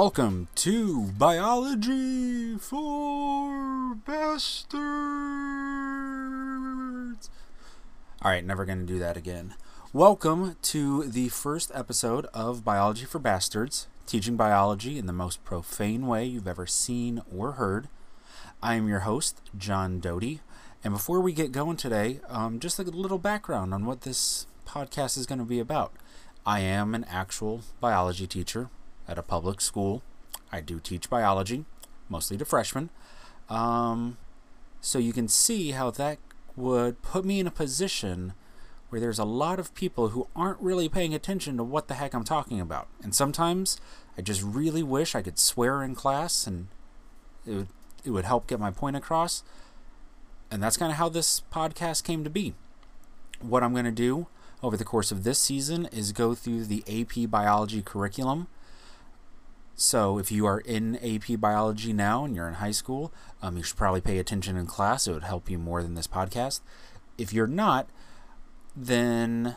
Welcome to Biology for Bastards. All right, never going to do that again. Welcome to the first episode of Biology for Bastards, teaching biology in the most profane way you've ever seen or heard. I am your host, John Doty. And before we get going today, um, just a little background on what this podcast is going to be about. I am an actual biology teacher at a public school. I do teach biology, mostly to freshmen. Um, so you can see how that would put me in a position where there's a lot of people who aren't really paying attention to what the heck I'm talking about. And sometimes I just really wish I could swear in class and it would, it would help get my point across. And that's kind of how this podcast came to be. What I'm going to do over the course of this season is go through the AP biology curriculum so, if you are in AP biology now and you're in high school, um, you should probably pay attention in class. It would help you more than this podcast. If you're not, then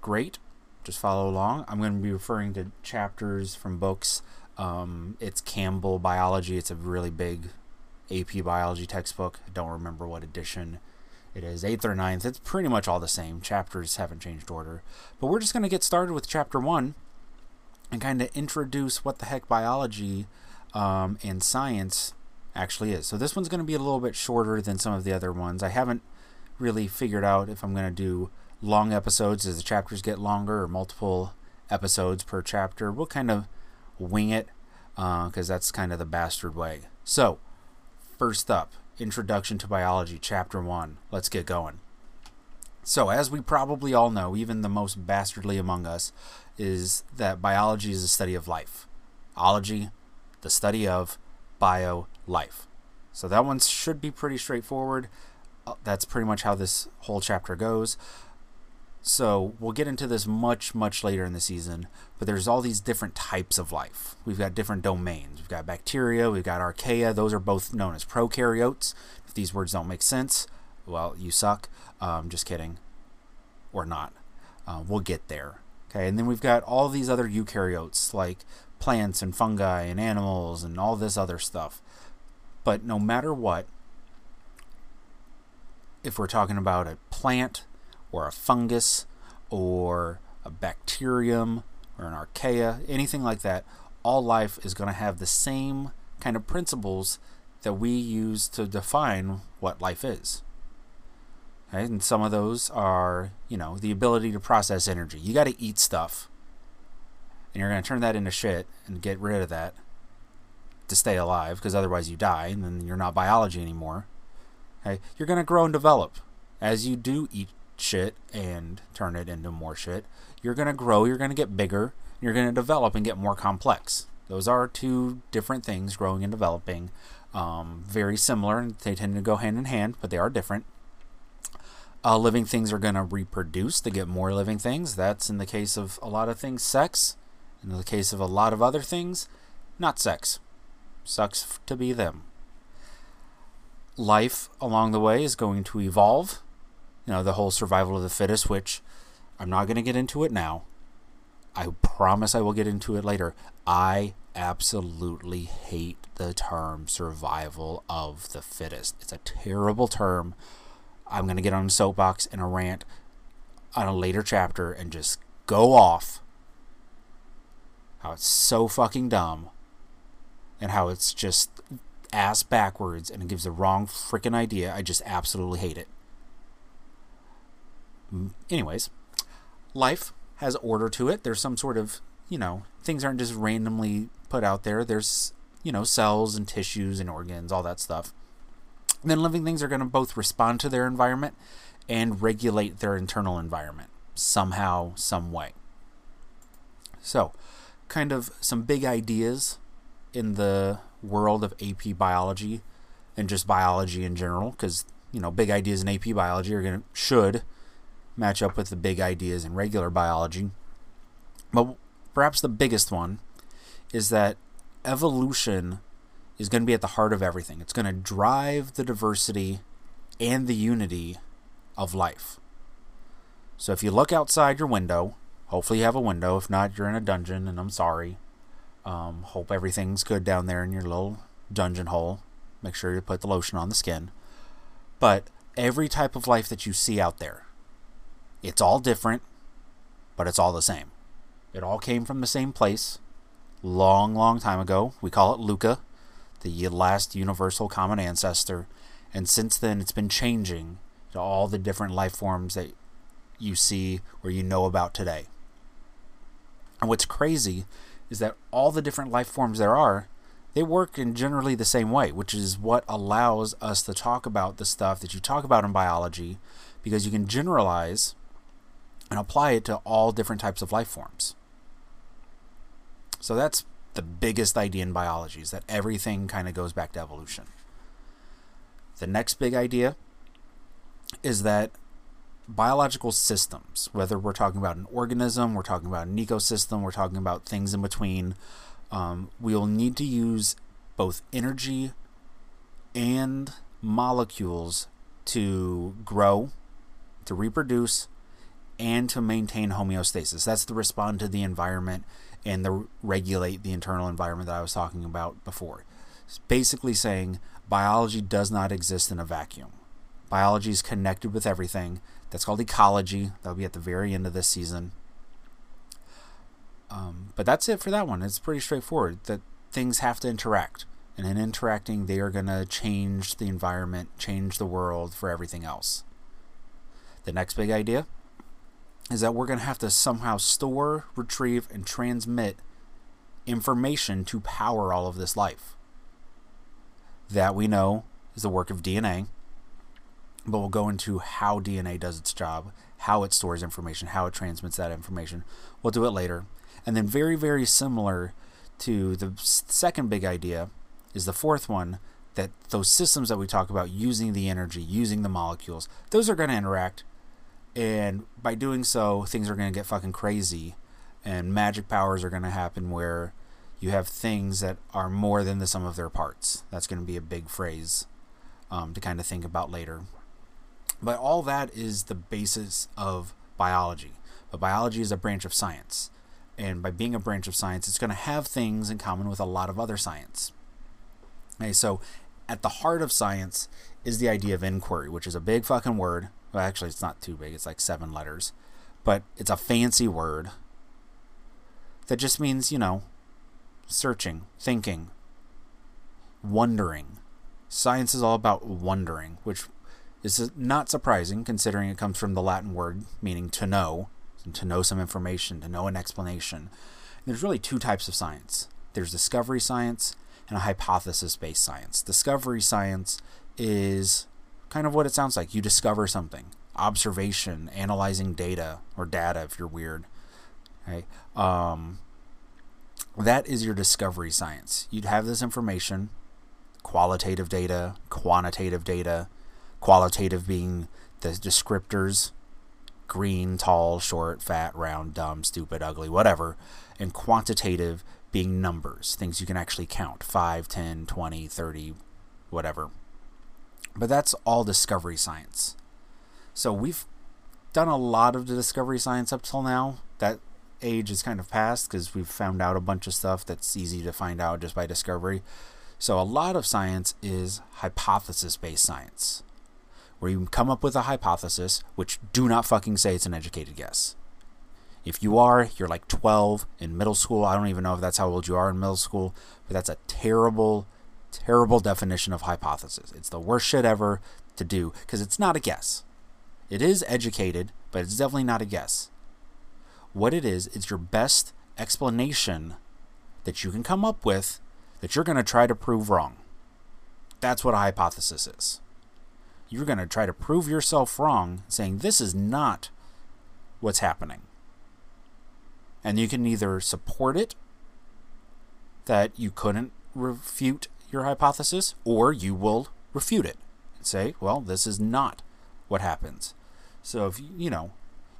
great. Just follow along. I'm going to be referring to chapters from books. Um, it's Campbell Biology. It's a really big AP biology textbook. I don't remember what edition it is, eighth or ninth. It's pretty much all the same. Chapters haven't changed order. But we're just going to get started with chapter one and kind of introduce what the heck biology um, and science actually is. So this one's going to be a little bit shorter than some of the other ones. I haven't really figured out if I'm going to do long episodes as the chapters get longer or multiple episodes per chapter. We'll kind of wing it because uh, that's kind of the bastard way. So, first up, Introduction to Biology, Chapter 1. Let's get going. So, as we probably all know, even the most bastardly among us, is that biology is the study of life. Ology, the study of bio life. So, that one should be pretty straightforward. Uh, that's pretty much how this whole chapter goes. So, we'll get into this much, much later in the season, but there's all these different types of life. We've got different domains. We've got bacteria, we've got archaea, those are both known as prokaryotes. If these words don't make sense, well, you suck. Um, just kidding. Or not. Uh, we'll get there. Okay, and then we've got all these other eukaryotes like plants and fungi and animals and all this other stuff. But no matter what, if we're talking about a plant or a fungus or a bacterium or an archaea, anything like that, all life is going to have the same kind of principles that we use to define what life is. Okay? And some of those are, you know, the ability to process energy. You got to eat stuff. And you're going to turn that into shit and get rid of that to stay alive because otherwise you die and then you're not biology anymore. Okay? You're going to grow and develop. As you do eat shit and turn it into more shit, you're going to grow, you're going to get bigger, you're going to develop and get more complex. Those are two different things, growing and developing. Um, very similar, and they tend to go hand in hand, but they are different. Uh, living things are going to reproduce to get more living things. That's in the case of a lot of things, sex. In the case of a lot of other things, not sex. Sucks to be them. Life along the way is going to evolve. You know, the whole survival of the fittest, which I'm not going to get into it now. I promise I will get into it later. I absolutely hate the term survival of the fittest. It's a terrible term I'm going to get on a soapbox and a rant on a later chapter and just go off how it's so fucking dumb and how it's just ass backwards and it gives the wrong freaking idea. I just absolutely hate it. Mm, anyways, life has order to it. There's some sort of, you know, things aren't just randomly put out there. There's, you know, cells and tissues and organs, all that stuff then living things are going to both respond to their environment and regulate their internal environment somehow, some way. So, kind of some big ideas in the world of AP biology and just biology in general, because you know, big ideas in AP biology are to should match up with the big ideas in regular biology. But perhaps the biggest one is that evolution is going to be at the heart of everything. It's going to drive the diversity and the unity of life. So if you look outside your window, hopefully you have a window. If not, you're in a dungeon, and I'm sorry. Um, hope everything's good down there in your little dungeon hole. Make sure you put the lotion on the skin. But every type of life that you see out there, it's all different, but it's all the same. It all came from the same place, long, long time ago. We call it Luca, the last universal common ancestor. And since then, it's been changing to all the different life forms that you see or you know about today. And what's crazy is that all the different life forms there are, they work in generally the same way, which is what allows us to talk about the stuff that you talk about in biology because you can generalize and apply it to all different types of life forms. So that's the biggest idea in biology is that everything kind of goes back to evolution. The next big idea is that biological systems, whether we're talking about an organism, we're talking about an ecosystem, we're talking about things in between, um, we'll need to use both energy and molecules to grow, to reproduce, and to maintain homeostasis. That's to respond to the environment and to regulate the internal environment that I was talking about before. It's basically saying biology does not exist in a vacuum. Biology is connected with everything. That's called ecology. That'll be at the very end of this season. Um, but that's it for that one. It's pretty straightforward. That things have to interact, and in interacting, they are going to change the environment, change the world for everything else. The next big idea is that we're going to have to somehow store, retrieve, and transmit information to power all of this life. That we know is the work of DNA but we'll go into how DNA does its job, how it stores information, how it transmits that information. We'll do it later. And then, very, very similar to the second big idea, is the fourth one that those systems that we talk about using the energy, using the molecules, those are going to interact. And by doing so, things are going to get fucking crazy. And magic powers are going to happen where you have things that are more than the sum of their parts. That's going to be a big phrase um, to kind of think about later. But all that is the basis of biology. But biology is a branch of science. And by being a branch of science, it's going to have things in common with a lot of other science. Okay, so at the heart of science is the idea of inquiry, which is a big fucking word. Well, actually, it's not too big, it's like seven letters. But it's a fancy word that just means, you know, searching, thinking, wondering. Science is all about wondering, which is not surprising considering it comes from the Latin word meaning to know, to know some information, to know an explanation. And there's really two types of science there's discovery science and a hypothesis based science. Discovery science is kind of what it sounds like. You discover something, observation, analyzing data or data if you're weird. Okay. Um, that is your discovery science. You'd have this information, qualitative data, quantitative data, Qualitative being the descriptors green, tall, short, fat, round, dumb, stupid, ugly, whatever. And quantitative being numbers, things you can actually count 5, 10, 20, 30, whatever. But that's all discovery science. So we've done a lot of the discovery science up till now. That age is kind of past because we've found out a bunch of stuff that's easy to find out just by discovery. So a lot of science is hypothesis based science where you come up with a hypothesis, which do not fucking say it's an educated guess. If you are, you're like 12 in middle school. I don't even know if that's how old you are in middle school, but that's a terrible, terrible definition of hypothesis. It's the worst shit ever to do because it's not a guess. It is educated, but it's definitely not a guess. What it is, it's your best explanation that you can come up with that you're going to try to prove wrong. That's what a hypothesis is you're going to try to prove yourself wrong, saying this is not what's happening. And you can either support it, that you couldn't refute your hypothesis, or you will refute it and say, well, this is not what happens. So if you know,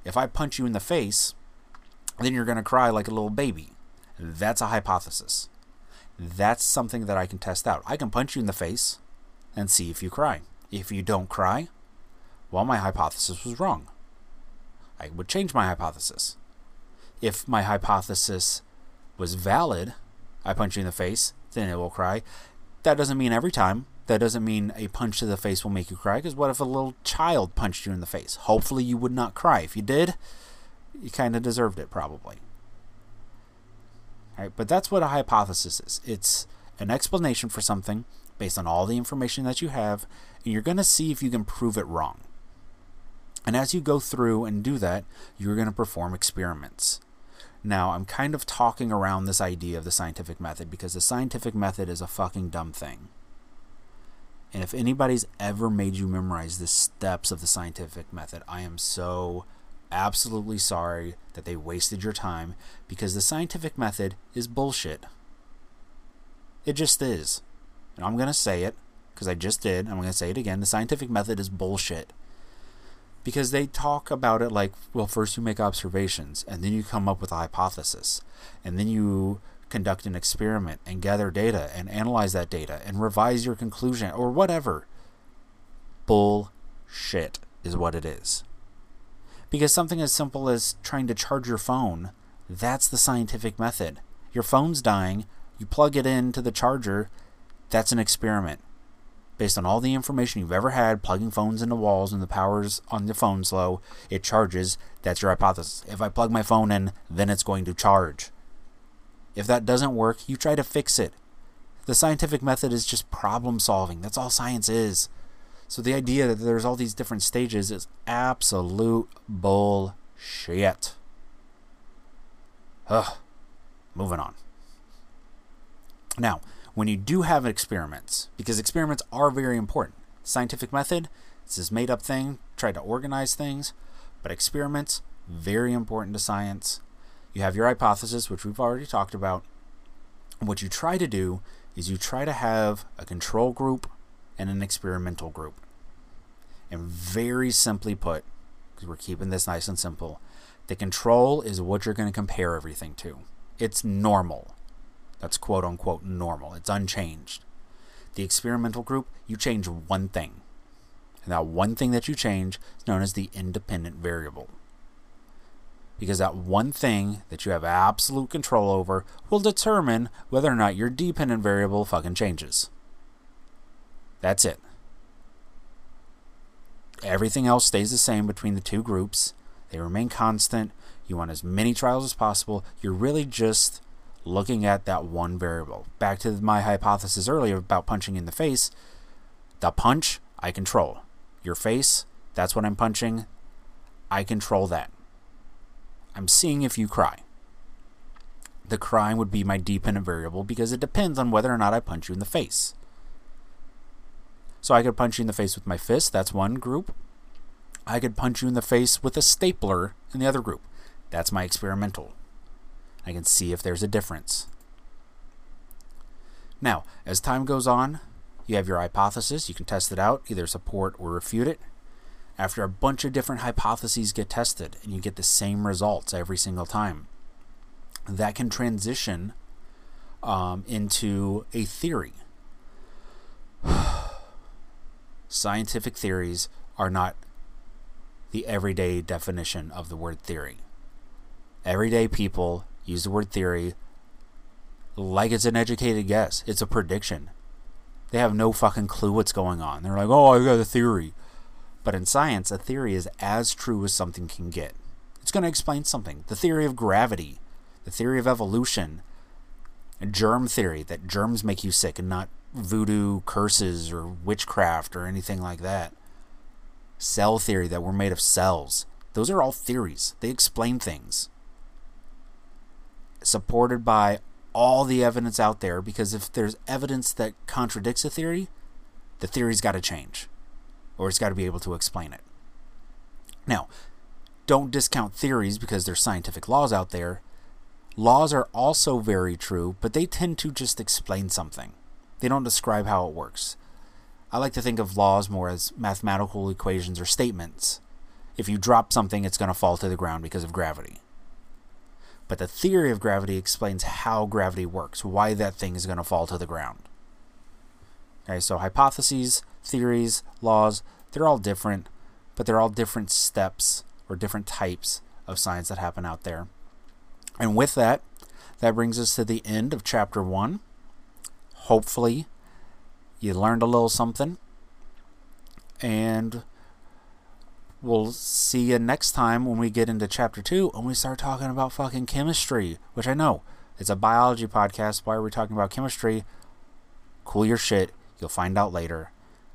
if I punch you in the face, then you're going to cry like a little baby. That's a hypothesis. That's something that I can test out. I can punch you in the face and see if you cry. If you don't cry, well, my hypothesis was wrong. I would change my hypothesis. If my hypothesis was valid, I punch you in the face, then it will cry. That doesn't mean every time. That doesn't mean a punch to the face will make you cry, because what if a little child punched you in the face? Hopefully, you would not cry. If you did, you kind of deserved it, probably. All right, but that's what a hypothesis is it's an explanation for something based on all the information that you have, and you're going to see if you can prove it wrong. And as you go through and do that, you're going to perform experiments. Now, I'm kind of talking around this idea of the scientific method because the scientific method is a fucking dumb thing. And if anybody's ever made you memorize the steps of the scientific method, I am so absolutely sorry that they wasted your time because the scientific method is bullshit. It just is. And I'm going to say it because I just did. I'm going to say it again. The scientific method is bullshit because they talk about it like, well, first you make observations, and then you come up with a hypothesis, and then you conduct an experiment and gather data and analyze that data and revise your conclusion or whatever. Bullshit is what it is. Because something as simple as trying to charge your phone, that's the scientific method. Your phone's dying, you plug it into the charger, that's an experiment based on all the information you've ever had, plugging phones into walls and the power's on the phone's low, it charges. That's your hypothesis. If I plug my phone in, then it's going to charge. If that doesn't work, you try to fix it. The scientific method is just problem solving. That's all science is. So the idea that there's all these different stages is absolute bullshit. Ugh. Moving on. Now, when you do have experiments, because experiments are very important. Scientific method, it's this made up thing, try to organize things, but experiments, very important to science. You have your hypothesis, which we've already talked about. What you try to do is you try to have a control group and an experimental group. And very simply put, because we're keeping this nice and simple, the control is what you're going to compare everything to. It's normal. That's quote unquote normal. It's unchanged. The experimental group, you change one thing. And that one thing that you change is known as the independent variable. Because that one thing that you have absolute control over will determine whether or not your dependent variable fucking changes. That's it. Everything else stays the same between the two groups. They remain constant. You want as many trials as possible. You're really just looking at that one variable. Back to my hypothesis earlier about punching in the face. The punch, I control. Your face, that's what I'm punching. I control that. I'm seeing if you cry. The crying would be my dependent variable because it depends on whether or not I punch you in the face. So I could punch you in the face with my fist, that's one group. I could punch you in the face with a stapler in the other group. That's my experimental. I can see if there's a difference. Now, as time goes on, you have your hypothesis. You can test it out, either support or refute it. After a bunch of different hypotheses get tested, and you get the same results every single time, that can transition um, into a theory. Scientific theories are not the everyday definition of the word theory. Everyday people use the word theory like it's an educated guess. It's a prediction. They have no fucking clue what's going on. They're like, oh, I got a theory. But in science, a theory is as true as something can get. It's going to explain something. The theory of gravity, the theory of evolution, germ theory that germs make you sick and not voodoo curses or witchcraft or anything like that. Cell theory that we're made of cells. Those are all theories. They explain things supported by all the evidence out there because if there's evidence that contradicts a theory, the theory's got to change or it's got to be able to explain it. Now, don't discount theories because there's scientific laws out there. Laws are also very true, but they tend to just explain something. They don't describe how it works. I like to think of laws more as mathematical equations or statements. If you drop something, it's going to fall to the ground because of gravity. But the theory of gravity explains how gravity works, why that thing is going to fall to the ground. Okay, so hypotheses, theories, laws, they're all different, but they're all different steps or different types of science that happen out there. And with that, that brings us to the end of chapter one. Hopefully, you learned a little something. And we'll see you next time when we get into chapter two and we start talking about fucking chemistry, which I know it's a biology podcast. Why are we talking about chemistry? Cool your shit. You'll find out later.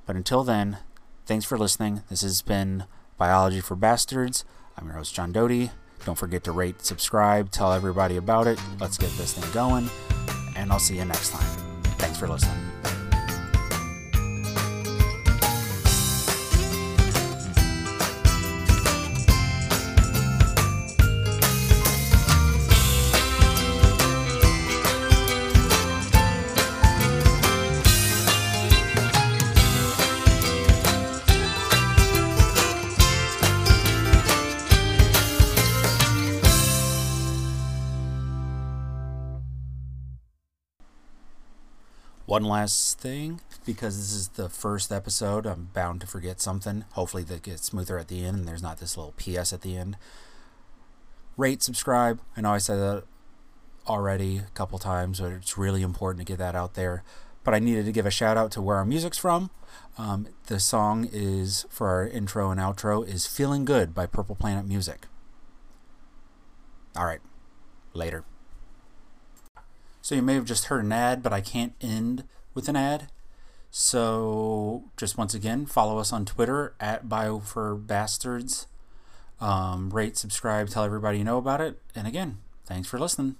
But until then, thanks for listening. This has been Biology for Bastards. I'm your host, John Doty. Don't forget to rate, subscribe, tell everybody about it. Let's get this thing going. And I'll see you next time. Thanks for listening. One last thing, because this is the first episode, I'm bound to forget something. Hopefully, that gets smoother at the end and there's not this little PS at the end. Rate, subscribe. I know I said that already a couple times, but it's really important to get that out there. But I needed to give a shout out to where our music's from. Um, the song is for our intro and outro is "Feeling Good" by Purple Planet Music. All right, later. So you may have just heard an ad, but I can't end with an ad. So just once again, follow us on Twitter at BioForBastards. Um, rate, subscribe, tell everybody you know about it. And again, thanks for listening.